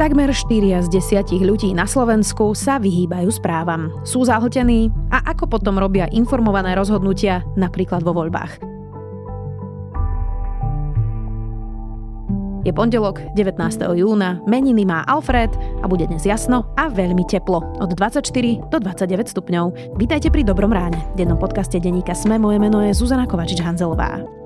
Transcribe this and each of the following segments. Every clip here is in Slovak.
Takmer 4 z 10 ľudí na Slovensku sa vyhýbajú správam. Sú zahltení a ako potom robia informované rozhodnutia, napríklad vo voľbách. Je pondelok 19. júna, meniny má Alfred a bude dnes jasno a veľmi teplo. Od 24 do 29 stupňov. Vítajte pri Dobrom ráne. V dennom podcaste denníka Sme moje meno je Zuzana Kovačič-Hanzelová.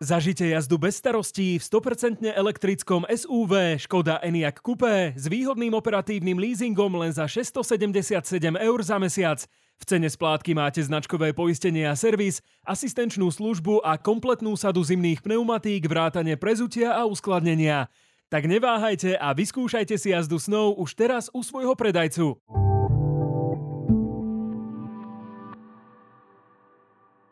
Zažite jazdu bez starostí v 100% elektrickom SUV Škoda Enyaq Coupé s výhodným operatívnym leasingom len za 677 eur za mesiac. V cene splátky máte značkové poistenie a servis, asistenčnú službu a kompletnú sadu zimných pneumatík, vrátane prezutia a uskladnenia. Tak neváhajte a vyskúšajte si jazdu snou už teraz u svojho predajcu.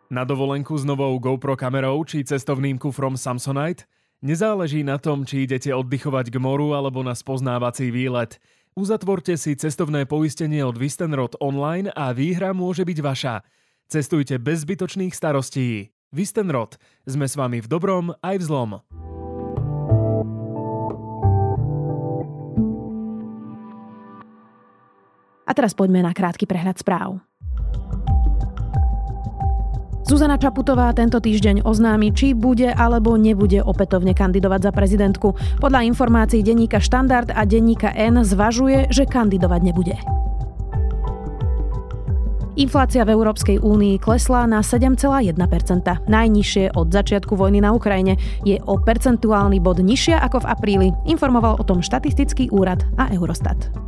Na dovolenku s novou GoPro kamerou či cestovným kufrom Samsonite? Nezáleží na tom, či idete oddychovať k moru alebo na spoznávací výlet. Uzatvorte si cestovné poistenie od Vistenrod online a výhra môže byť vaša. Cestujte bez zbytočných starostí. Vistenrod. Sme s vami v dobrom aj v zlom. A teraz poďme na krátky prehľad správ. Zuzana Čaputová tento týždeň oznámi, či bude alebo nebude opätovne kandidovať za prezidentku. Podľa informácií denníka Štandard a denníka N zvažuje, že kandidovať nebude. Inflácia v Európskej únii klesla na 7,1%, najnižšie od začiatku vojny na Ukrajine. Je o percentuálny bod nižšia ako v apríli, informoval o tom štatistický úrad a Eurostat.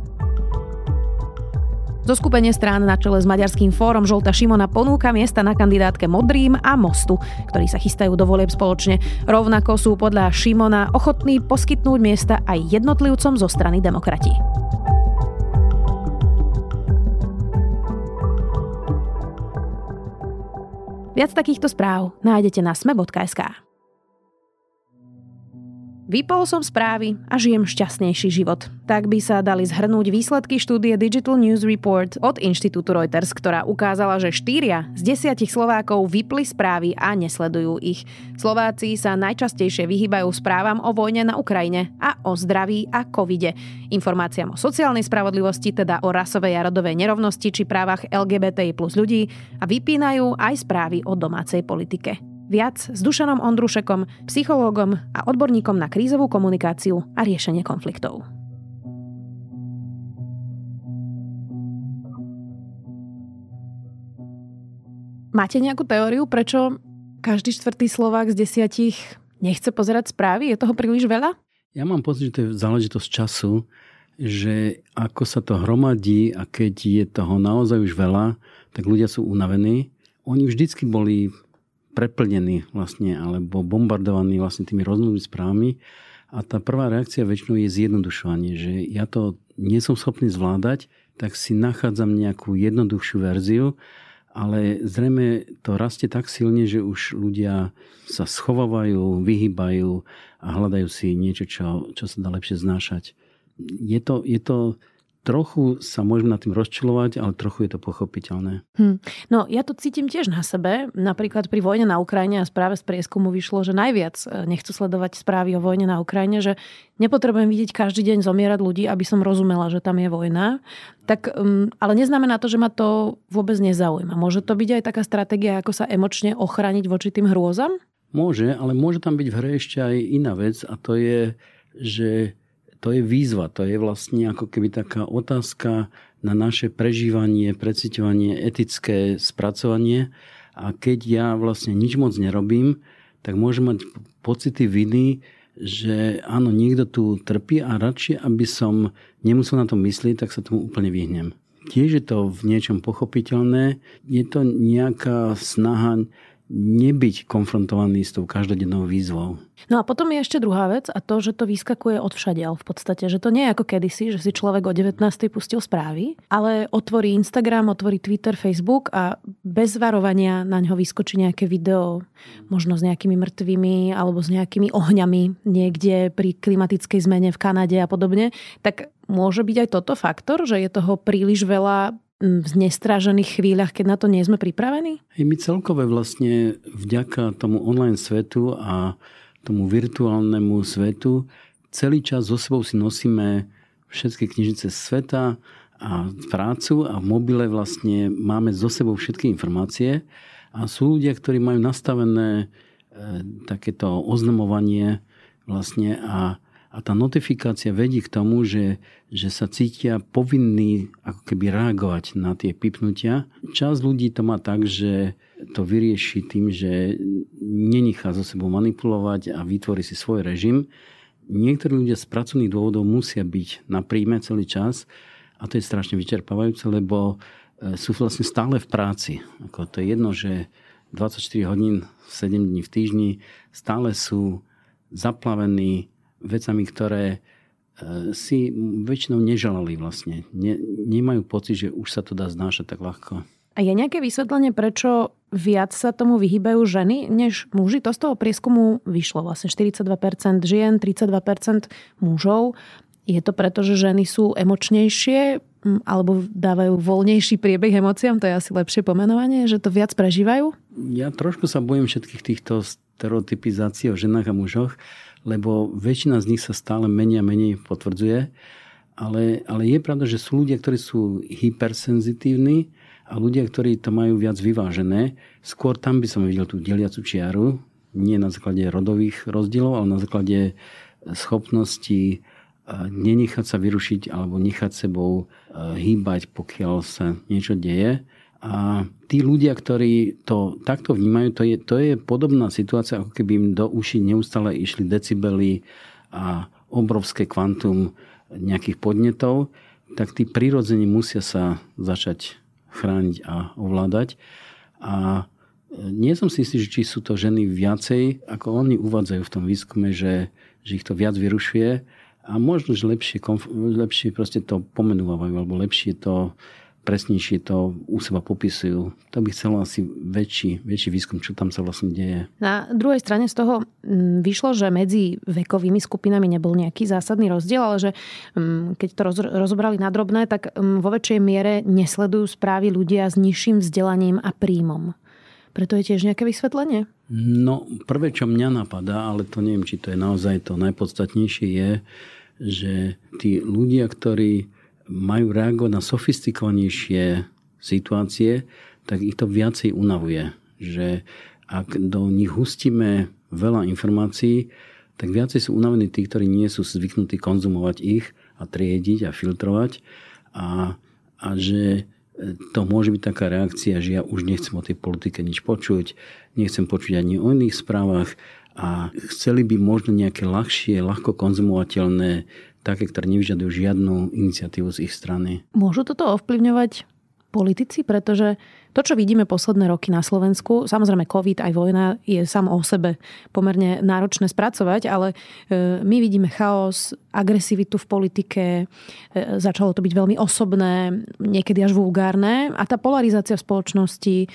Zoskupenie strán na čele s Maďarským fórom Žolta Šimona ponúka miesta na kandidátke Modrým a Mostu, ktorí sa chystajú do volieb spoločne. Rovnako sú podľa Šimona ochotní poskytnúť miesta aj jednotlivcom zo strany demokrati. Viac takýchto správ nájdete na sme.sk. Vypol som správy a žijem šťastnejší život. Tak by sa dali zhrnúť výsledky štúdie Digital News Report od Inštitútu Reuters, ktorá ukázala, že štyria z desiatich Slovákov vypli správy a nesledujú ich. Slováci sa najčastejšie vyhýbajú správam o vojne na Ukrajine a o zdraví a covide. Informáciám o sociálnej spravodlivosti, teda o rasovej a rodovej nerovnosti či právach LGBTI plus ľudí a vypínajú aj správy o domácej politike. Viac s Dušanom Ondrušekom, psychológom a odborníkom na krízovú komunikáciu a riešenie konfliktov. Máte nejakú teóriu, prečo každý štvrtý Slovák z desiatich nechce pozerať správy? Je toho príliš veľa? Ja mám pocit, že to je záležitosť času, že ako sa to hromadí a keď je toho naozaj už veľa, tak ľudia sú unavení. Oni vždycky boli preplnený vlastne, alebo bombardovaný vlastne tými rôznymi správami. A tá prvá reakcia väčšinou je zjednodušovanie, že ja to nie som schopný zvládať, tak si nachádzam nejakú jednoduchšiu verziu, ale zrejme to rastie tak silne, že už ľudia sa schovávajú, vyhýbajú a hľadajú si niečo, čo, čo sa dá lepšie znášať. Je to, je to trochu sa môžem nad tým rozčilovať, ale trochu je to pochopiteľné. Hm. No ja to cítim tiež na sebe. Napríklad pri vojne na Ukrajine a správe z prieskumu vyšlo, že najviac e, nechcú sledovať správy o vojne na Ukrajine, že nepotrebujem vidieť každý deň zomierať ľudí, aby som rozumela, že tam je vojna. Tak, um, ale neznamená to, že ma to vôbec nezaujíma. Môže to byť aj taká stratégia, ako sa emočne ochrániť voči tým hrôzam? Môže, ale môže tam byť v hre ešte aj iná vec a to je, že to je výzva, to je vlastne ako keby taká otázka na naše prežívanie, preciťovanie, etické spracovanie. A keď ja vlastne nič moc nerobím, tak môžem mať pocity viny, že áno, niekto tu trpí a radšej, aby som nemusel na to myslieť, tak sa tomu úplne vyhnem. Tiež je to v niečom pochopiteľné. Je to nejaká snaha nebyť konfrontovaný s tou každodennou výzvou. No a potom je ešte druhá vec a to, že to vyskakuje od všadiaľ v podstate. Že to nie je ako kedysi, že si človek o 19. pustil správy, ale otvorí Instagram, otvorí Twitter, Facebook a bez varovania na ňo vyskočí nejaké video, možno s nejakými mŕtvými alebo s nejakými ohňami niekde pri klimatickej zmene v Kanade a podobne. Tak môže byť aj toto faktor, že je toho príliš veľa v nestražených chvíľach, keď na to nie sme pripravení? Hej, my celkové vlastne vďaka tomu online svetu a tomu virtuálnemu svetu celý čas so sebou si nosíme všetky knižnice sveta a prácu a v mobile vlastne máme so sebou všetky informácie a sú ľudia, ktorí majú nastavené e, takéto oznamovanie vlastne a a tá notifikácia vedí k tomu, že, že sa cítia povinní ako keby reagovať na tie pipnutia. Čas ľudí to má tak, že to vyrieši tým, že nenechá zo sebou manipulovať a vytvorí si svoj režim. Niektorí ľudia z pracovných dôvodov musia byť na príjme celý čas a to je strašne vyčerpávajúce, lebo e, sú vlastne stále v práci. Ako to je jedno, že 24 hodín, 7 dní v týždni stále sú zaplavení vecami, ktoré e, si väčšinou neželali vlastne. Ne, nemajú pocit, že už sa to dá znášať tak ľahko. A je nejaké vysvetlenie, prečo viac sa tomu vyhýbajú ženy než muži? To z toho prieskumu vyšlo vlastne 42% žien, 32% mužov. Je to preto, že ženy sú emočnejšie alebo dávajú voľnejší priebeh emóciám? To je asi lepšie pomenovanie, že to viac prežívajú? Ja trošku sa bojím všetkých týchto stereotypizácií o ženách a mužoch, lebo väčšina z nich sa stále menej a menej potvrdzuje. Ale, ale je pravda, že sú ľudia, ktorí sú hypersenzitívni a ľudia, ktorí to majú viac vyvážené. Skôr tam by som videl tú deliacu čiaru, nie na základe rodových rozdielov, ale na základe schopnosti nenechať sa vyrušiť alebo nechať sebou hýbať, pokiaľ sa niečo deje. A tí ľudia, ktorí to takto vnímajú, to je, to je podobná situácia, ako keby im do uši neustále išli decibely a obrovské kvantum nejakých podnetov, tak tí prirodzene musia sa začať chrániť a ovládať. A nie som si istý, či sú to ženy viacej, ako oni uvádzajú v tom výskume, že, že ich to viac vyrušuje a možno, že lepšie, lepšie proste to pomenúvajú, alebo lepšie to presnejšie to u seba popisujú. To by chcelo asi väčší, väčší výskum, čo tam sa vlastne deje. Na druhej strane z toho mm, vyšlo, že medzi vekovými skupinami nebol nejaký zásadný rozdiel, ale že mm, keď to rozobrali na drobné, tak mm, vo väčšej miere nesledujú správy ľudia s nižším vzdelaním a príjmom. Preto je tiež nejaké vysvetlenie? No, prvé, čo mňa napadá, ale to neviem, či to je naozaj to najpodstatnejšie, je, že tí ľudia, ktorí majú reagovať na sofistikovanejšie situácie, tak ich to viacej unavuje. Že ak do nich hustíme veľa informácií, tak viacej sú unavení tí, ktorí nie sú zvyknutí konzumovať ich a triediť a filtrovať. A, a že to môže byť taká reakcia, že ja už nechcem o tej politike nič počuť, nechcem počuť ani o iných správach a chceli by možno nejaké ľahšie, ľahko konzumovateľné také, ktoré nevyžadujú žiadnu iniciatívu z ich strany. Môžu toto ovplyvňovať politici, pretože to, čo vidíme posledné roky na Slovensku, samozrejme COVID aj vojna je sám o sebe pomerne náročné spracovať, ale e, my vidíme chaos, agresivitu v politike, e, začalo to byť veľmi osobné, niekedy až vulgárne a tá polarizácia v spoločnosti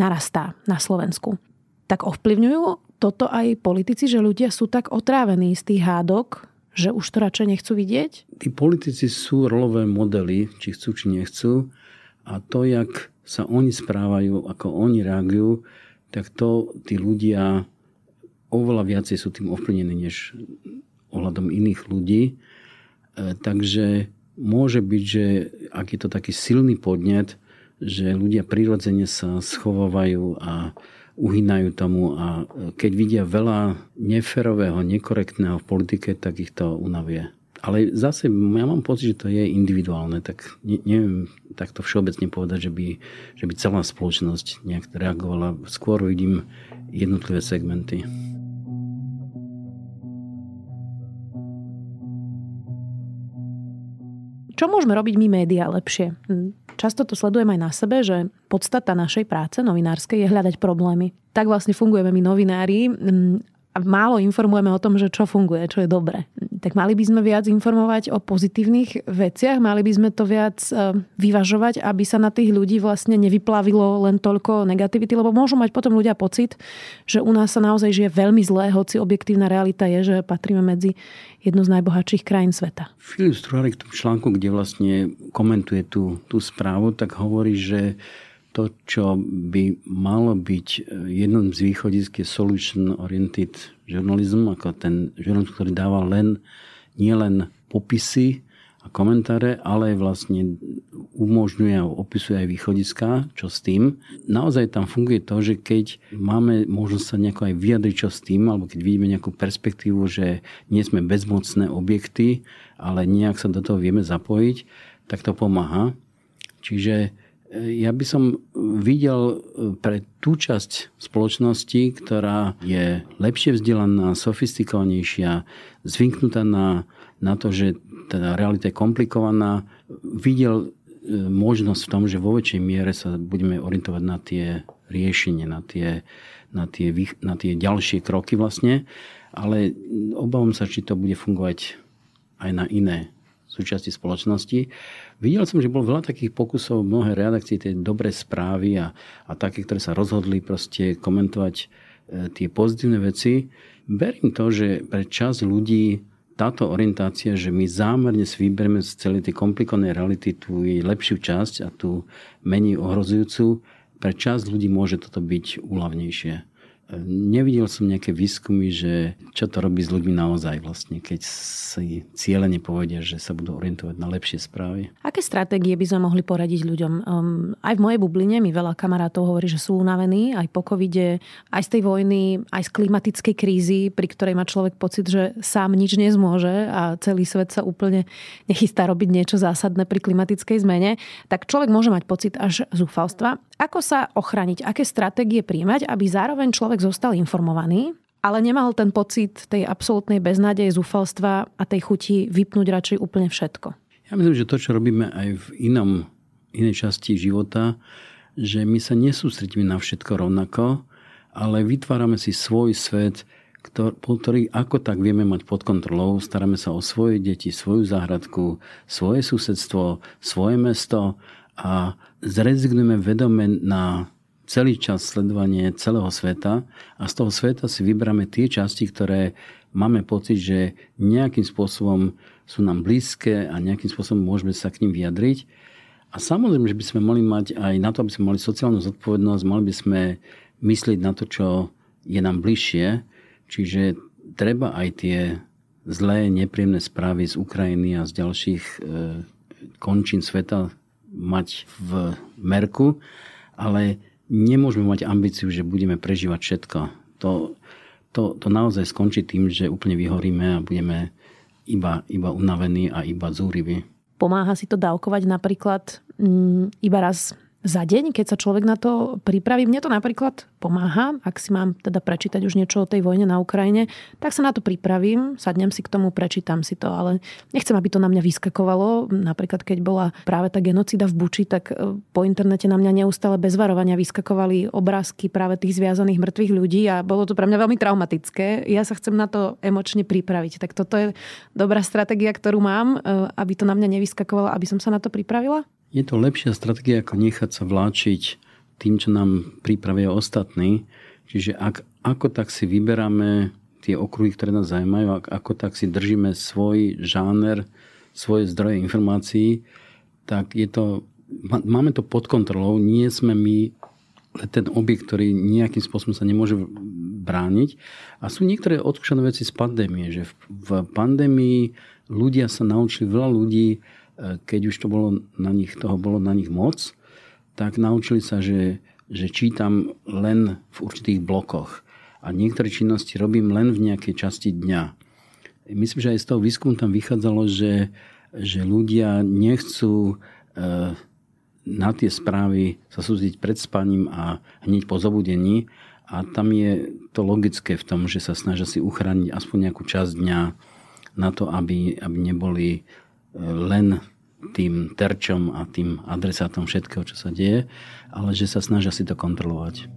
narastá na Slovensku. Tak ovplyvňujú toto aj politici, že ľudia sú tak otrávení z tých hádok, že už to radšej nechcú vidieť? Tí politici sú rolové modely, či chcú, či nechcú. A to, jak sa oni správajú, ako oni reagujú, tak to tí ľudia oveľa viacej sú tým ovplyvnení než ohľadom iných ľudí. E, takže môže byť, že ak je to taký silný podnet, že ľudia prirodzene sa schovávajú a uhynajú tomu a keď vidia veľa neferového, nekorektného v politike, tak ich to unavie. Ale zase ja mám pocit, že to je individuálne, tak ne, neviem takto všeobecne povedať, že by, že by celá spoločnosť nejak reagovala. Skôr vidím jednotlivé segmenty. Čo môžeme robiť my médiá lepšie? Hm, často to sledujem aj na sebe, že podstata našej práce novinárskej je hľadať problémy. Tak vlastne fungujeme my novinári hm, a málo informujeme o tom, že čo funguje, čo je dobre. Tak mali by sme viac informovať o pozitívnych veciach, mali by sme to viac e, vyvažovať, aby sa na tých ľudí vlastne nevyplavilo len toľko negativity, lebo môžu mať potom ľudia pocit, že u nás sa naozaj žije veľmi zlé, hoci objektívna realita je, že patríme medzi jednu z najbohatších krajín sveta. Filip Struhárik v tom článku, kde vlastne komentuje tú, tú správu, tak hovorí, že to, čo by malo byť e, jednom z východisk je solution-oriented journalism, ako ten žurnalizm, ktorý dáva len, nielen popisy a komentáre, ale vlastne umožňuje a opisuje aj východiska, čo s tým. Naozaj tam funguje to, že keď máme možnosť sa nejako aj vyjadriť, čo s tým, alebo keď vidíme nejakú perspektívu, že nie sme bezmocné objekty, ale nejak sa do toho vieme zapojiť, tak to pomáha. Čiže ja by som videl e, pre tú časť spoločnosti, ktorá je lepšie vzdelaná, sofistikovanejšia, zvyknutá na, na to, že tá realita je komplikovaná, videl e, možnosť v tom, že vo väčšej miere sa budeme orientovať na tie riešenie, na tie, na tie, na tie ďalšie kroky vlastne, ale obávam sa, či to bude fungovať aj na iné súčasti spoločnosti. Videl som, že bolo veľa takých pokusov, mnohé redakcie tej dobré správy a, a také, ktoré sa rozhodli proste komentovať e, tie pozitívne veci. Verím to, že pre čas ľudí táto orientácia, že my zámerne si vyberieme z celej tej komplikovanej reality tú jej lepšiu časť a tú menej ohrozujúcu, pre čas ľudí môže toto byť úľavnejšie. Nevidel som nejaké výskumy, že čo to robí s ľuďmi naozaj vlastne, keď si cieľene povedia, že sa budú orientovať na lepšie správy. Aké stratégie by sme mohli poradiť ľuďom? Um, aj v mojej bubline mi veľa kamarátov hovorí, že sú unavení aj po covide, aj z tej vojny, aj z klimatickej krízy, pri ktorej má človek pocit, že sám nič nezmôže a celý svet sa úplne nechystá robiť niečo zásadné pri klimatickej zmene, tak človek môže mať pocit až zúfalstva. Ako sa ochraniť? Aké stratégie príjmať, aby zároveň človek zostal informovaný, ale nemal ten pocit tej absolútnej beznádeje, zúfalstva a tej chuti vypnúť radšej úplne všetko? Ja myslím, že to, čo robíme aj v inom, inej časti života, že my sa nesústredíme na všetko rovnako, ale vytvárame si svoj svet, ktorý ako tak vieme mať pod kontrolou. Staráme sa o svoje deti, svoju záhradku, svoje susedstvo, svoje mesto a zrezignujeme vedome na celý čas sledovanie celého sveta a z toho sveta si vyberáme tie časti, ktoré máme pocit, že nejakým spôsobom sú nám blízke a nejakým spôsobom môžeme sa k ním vyjadriť. A samozrejme, že by sme mali mať aj na to, aby sme mali sociálnu zodpovednosť, mali by sme myslieť na to, čo je nám bližšie. Čiže treba aj tie zlé, nepríjemné správy z Ukrajiny a z ďalších e, končín sveta mať v merku, ale nemôžeme mať ambíciu, že budeme prežívať všetko. To, to, to naozaj skončí tým, že úplne vyhoríme a budeme iba, iba unavení a iba zúriví. Pomáha si to dávkovať napríklad mm, iba raz za deň, keď sa človek na to pripraví. Mne to napríklad pomáha, ak si mám teda prečítať už niečo o tej vojne na Ukrajine, tak sa na to pripravím, sadnem si k tomu, prečítam si to, ale nechcem, aby to na mňa vyskakovalo. Napríklad, keď bola práve tá genocida v Buči, tak e, po internete na mňa neustále bez varovania vyskakovali obrázky práve tých zviazaných mŕtvych ľudí a bolo to pre mňa veľmi traumatické. Ja sa chcem na to emočne pripraviť. Tak toto je dobrá stratégia, ktorú mám, e, aby to na mňa nevyskakovalo, aby som sa na to pripravila? Je to lepšia stratégia, ako nechať sa vláčiť tým, čo nám pripravia ostatní. Čiže ak, ako tak si vyberáme tie okruhy, ktoré nás zaujímajú, ako tak si držíme svoj žáner, svoje zdroje informácií, tak je to, máme to pod kontrolou, nie sme my ten objekt, ktorý nejakým spôsobom sa nemôže brániť. A sú niektoré odskúšané veci z pandémie, že v pandémii ľudia sa naučili, veľa ľudí keď už to bolo na nich, toho bolo na nich moc, tak naučili sa, že, že čítam len v určitých blokoch. A niektoré činnosti robím len v nejakej časti dňa. Myslím, že aj z toho výskumu tam vychádzalo, že, že ľudia nechcú e, na tie správy sa súdiť pred spaním a hneď po zobudení. A tam je to logické v tom, že sa snažia si uchrániť aspoň nejakú časť dňa na to, aby, aby neboli len tým terčom a tým adresátom všetkého, čo sa deje, ale že sa snažia si to kontrolovať.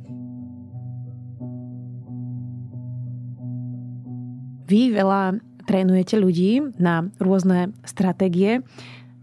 Vy veľa trénujete ľudí na rôzne stratégie.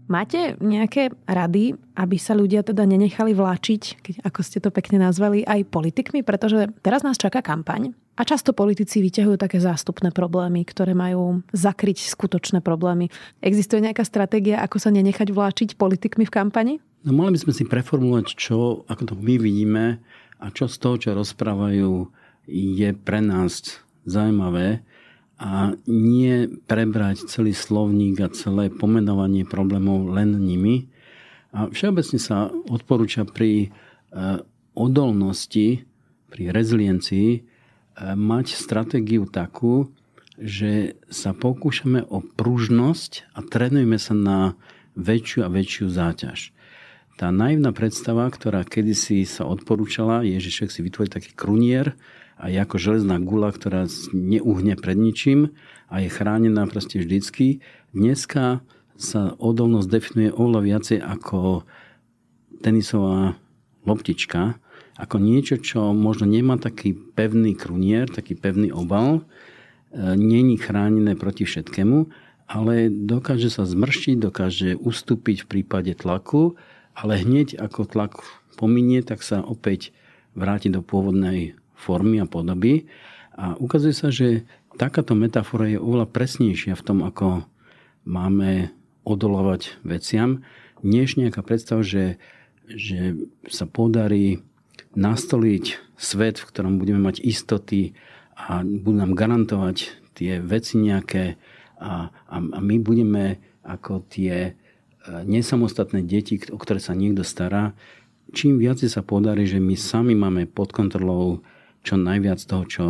Máte nejaké rady, aby sa ľudia teda nenechali vláčiť, keď, ako ste to pekne nazvali, aj politikmi? Pretože teraz nás čaká kampaň a často politici vyťahujú také zástupné problémy, ktoré majú zakryť skutočné problémy. Existuje nejaká stratégia, ako sa nenechať vláčiť politikmi v kampani? No mali by sme si preformulovať, čo, ako to my vidíme a čo z toho, čo rozprávajú, je pre nás zaujímavé a nie prebrať celý slovník a celé pomenovanie problémov len nimi. A všeobecne sa odporúča pri e, odolnosti, pri reziliencii e, mať stratégiu takú, že sa pokúšame o pružnosť a trénujeme sa na väčšiu a väčšiu záťaž. Tá naivná predstava, ktorá kedysi sa odporúčala, je, že človek si vytvorí taký krunier, a je ako železná gula, ktorá neuhne pred ničím a je chránená proste vždycky. Dneska sa odolnosť definuje oveľa viacej ako tenisová loptička, ako niečo, čo možno nemá taký pevný krunier, taký pevný obal, e, není chránené proti všetkému, ale dokáže sa zmrštiť, dokáže ustúpiť v prípade tlaku, ale hneď ako tlak pominie, tak sa opäť vráti do pôvodnej formy a podoby. A ukazuje sa, že takáto metafora je oveľa presnejšia v tom, ako máme odolovať veciam, než nejaká predstava, že, že sa podarí nastoliť svet, v ktorom budeme mať istoty a budú nám garantovať tie veci nejaké a, a, a my budeme ako tie e, nesamostatné deti, o ktoré sa niekto stará. Čím viac sa podarí, že my sami máme pod kontrolou čo najviac toho, čo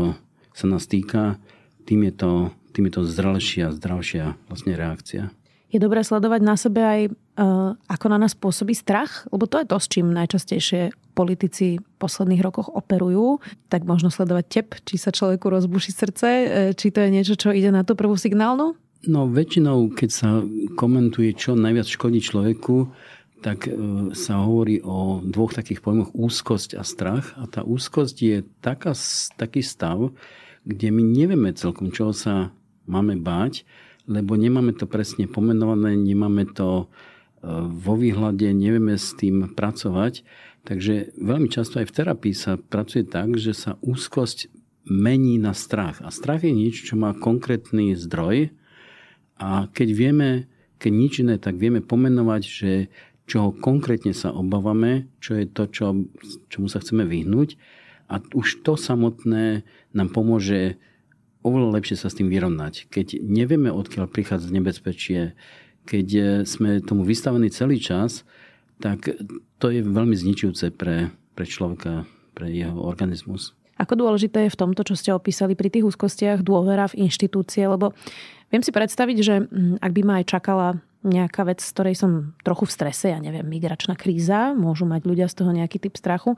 sa nás týka, tým je to, tým je to zrelšia, zdravšia vlastne reakcia. Je dobré sledovať na sebe aj, uh, ako na nás pôsobí strach? Lebo to je to, s čím najčastejšie politici v posledných rokoch operujú. Tak možno sledovať tep, či sa človeku rozbuší srdce, uh, či to je niečo, čo ide na tú prvú signálnu? No väčšinou, keď sa komentuje, čo najviac škodí človeku, tak e, sa hovorí o dvoch takých pojmoch úzkosť a strach. A tá úzkosť je taká, taký stav, kde my nevieme celkom, čoho sa máme báť, lebo nemáme to presne pomenované, nemáme to e, vo výhľade, nevieme s tým pracovať. Takže veľmi často aj v terapii sa pracuje tak, že sa úzkosť mení na strach. A strach je niečo, čo má konkrétny zdroj. A keď vieme, keď nič iné, tak vieme pomenovať, že čoho konkrétne sa obávame, čo je to, čo, čomu sa chceme vyhnúť. A už to samotné nám pomôže oveľa lepšie sa s tým vyrovnať. Keď nevieme, odkiaľ prichádza nebezpečie, keď sme tomu vystavení celý čas, tak to je veľmi zničujúce pre, pre človeka, pre jeho organizmus. Ako dôležité je v tomto, čo ste opísali pri tých úzkostiach, dôvera v inštitúcie? Lebo viem si predstaviť, že mm, ak by ma aj čakala nejaká vec, z ktorej som trochu v strese, ja neviem, migračná kríza, môžu mať ľudia z toho nejaký typ strachu,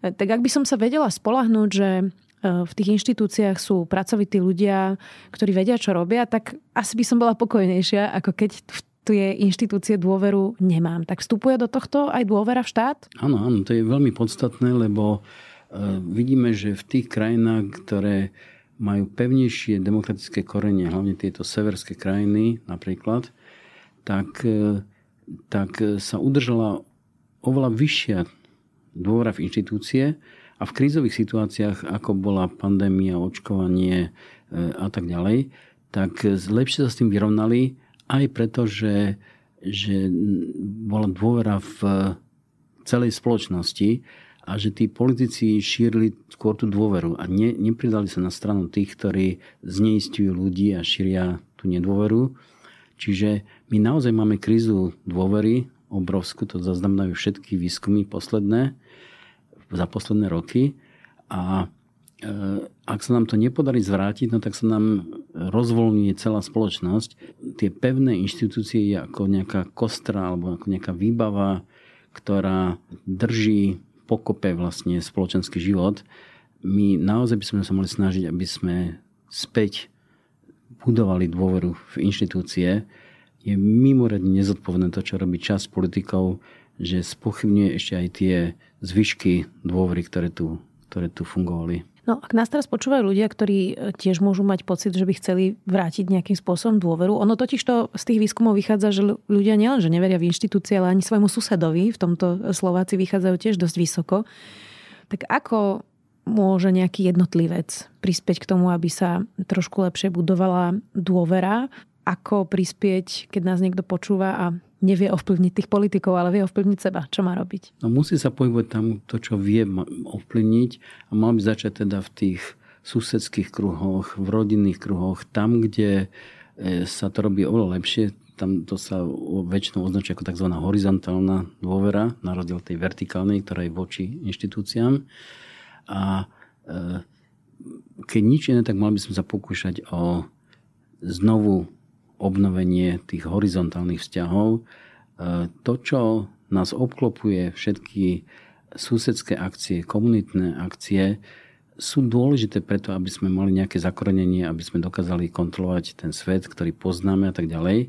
e, tak ak by som sa vedela spolahnúť, že e, v tých inštitúciách sú pracovití ľudia, ktorí vedia, čo robia, tak asi by som bola pokojnejšia, ako keď v tie inštitúcie dôveru nemám. Tak vstupuje do tohto aj dôvera v štát? Áno, áno, to je veľmi podstatné, lebo e, vidíme, že v tých krajinách, ktoré majú pevnejšie demokratické korenie, hlavne tieto severské krajiny napríklad, tak, e, tak sa udržala oveľa vyššia dôvera v inštitúcie a v krízových situáciách, ako bola pandémia, očkovanie e, a tak ďalej, tak lepšie sa s tým vyrovnali aj preto, že, že bola dôvera v celej spoločnosti a že tí politici šírili skôr tú dôveru a ne, nepridali sa na stranu tých, ktorí zneistujú ľudí a šíria tú nedôveru. Čiže my naozaj máme krízu dôvery, obrovskú, to zaznamenajú všetky výskumy posledné, za posledné roky. A e, ak sa nám to nepodarí zvrátiť, no tak sa nám rozvoľňuje celá spoločnosť. Tie pevné inštitúcie je ako nejaká kostra alebo ako nejaká výbava, ktorá drží pokope vlastne spoločenský život. My naozaj by sme sa mali snažiť, aby sme späť budovali dôveru v inštitúcie, je mimoriadne nezodpovedné to, čo robí časť politikov, že spochybňuje ešte aj tie zvyšky dôvery, ktoré tu, ktoré tu fungovali. No ak nás teraz počúvajú ľudia, ktorí e, tiež môžu mať pocit, že by chceli vrátiť nejakým spôsobom dôveru, ono totiž to z tých výskumov vychádza, že ľudia nielen, že neveria v inštitúcie, ale ani svojmu susedovi, v tomto Slováci vychádzajú tiež dosť vysoko. Tak ako môže nejaký jednotlivec prispieť k tomu, aby sa trošku lepšie budovala dôvera? Ako prispieť, keď nás niekto počúva a nevie ovplyvniť tých politikov, ale vie ovplyvniť seba. Čo má robiť? No musí sa pohybovať tam to, čo vie ovplyvniť a mal by začať teda v tých susedských kruhoch, v rodinných kruhoch, tam, kde e, sa to robí oveľa lepšie, tam to sa väčšinou označuje ako tzv. horizontálna dôvera, na rozdiel tej vertikálnej, ktorá je voči inštitúciám. A e, keď nič iné, tak mal by som sa pokúšať o znovu obnovenie tých horizontálnych vzťahov. E, to, čo nás obklopuje, všetky susedské akcie, komunitné akcie, sú dôležité preto, aby sme mali nejaké zakorenenie, aby sme dokázali kontrolovať ten svet, ktorý poznáme a tak ďalej. E,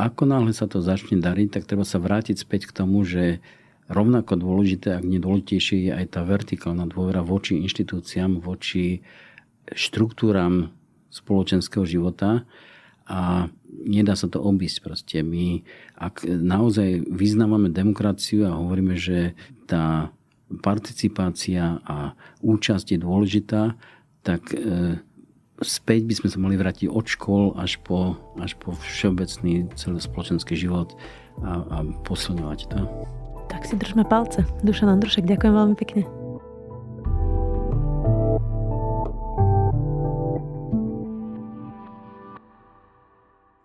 ako náhle sa to začne dariť, tak treba sa vrátiť späť k tomu, že rovnako dôležité, ak nedôležitejšie, je aj tá vertikálna dôvera voči inštitúciám, voči štruktúram spoločenského života a nedá sa to obísť proste. My, ak naozaj vyznávame demokraciu a hovoríme, že tá participácia a účasť je dôležitá, tak e, späť by sme sa mali vrátiť od škôl až po, až po všeobecný celospoločenský život a, a posilňovať to. Tak si držme palce. Dušan Andrušek, ďakujem veľmi pekne.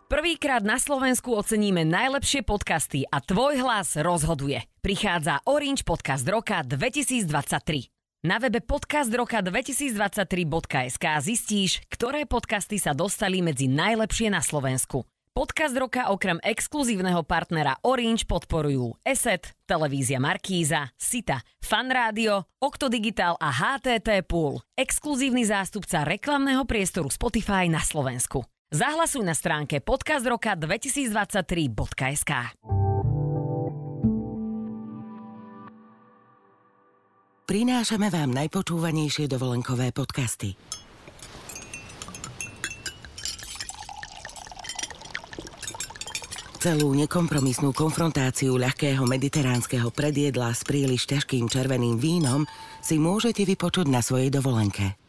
Prvýkrát na Slovensku oceníme najlepšie podcasty a tvoj hlas rozhoduje. Prichádza Orange Podcast Roka 2023. Na webe podcastroka2023.sk zistíš, ktoré podcasty sa dostali medzi najlepšie na Slovensku. Podcast roka okrem exkluzívneho partnera Orange podporujú ESET, Televízia Markíza, Sita, Fan Rádio, a HTT Pool, exkluzívny zástupca reklamného priestoru Spotify na Slovensku. Zahlasuj na stránke podcastroka2023.sk. Prinášame vám najpočúvanejšie dovolenkové podcasty. Celú nekompromisnú konfrontáciu ľahkého mediteránskeho predjedla s príliš ťažkým červeným vínom si môžete vypočuť na svojej dovolenke.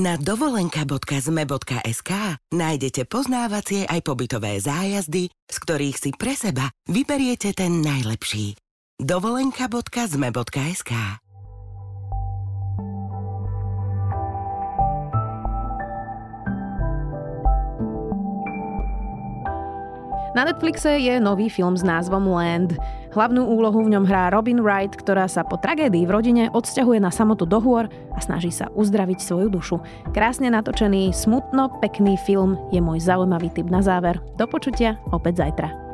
Na dovolenka.zme.sk nájdete poznávacie aj pobytové zájazdy, z ktorých si pre seba vyberiete ten najlepší. dovolenka.zme.sk Na Netflixe je nový film s názvom Land. Hlavnú úlohu v ňom hrá Robin Wright, ktorá sa po tragédii v rodine odsťahuje na samotu do hôr a snaží sa uzdraviť svoju dušu. Krásne natočený, smutno pekný film je môj zaujímavý tip na záver. Do počutia opäť zajtra.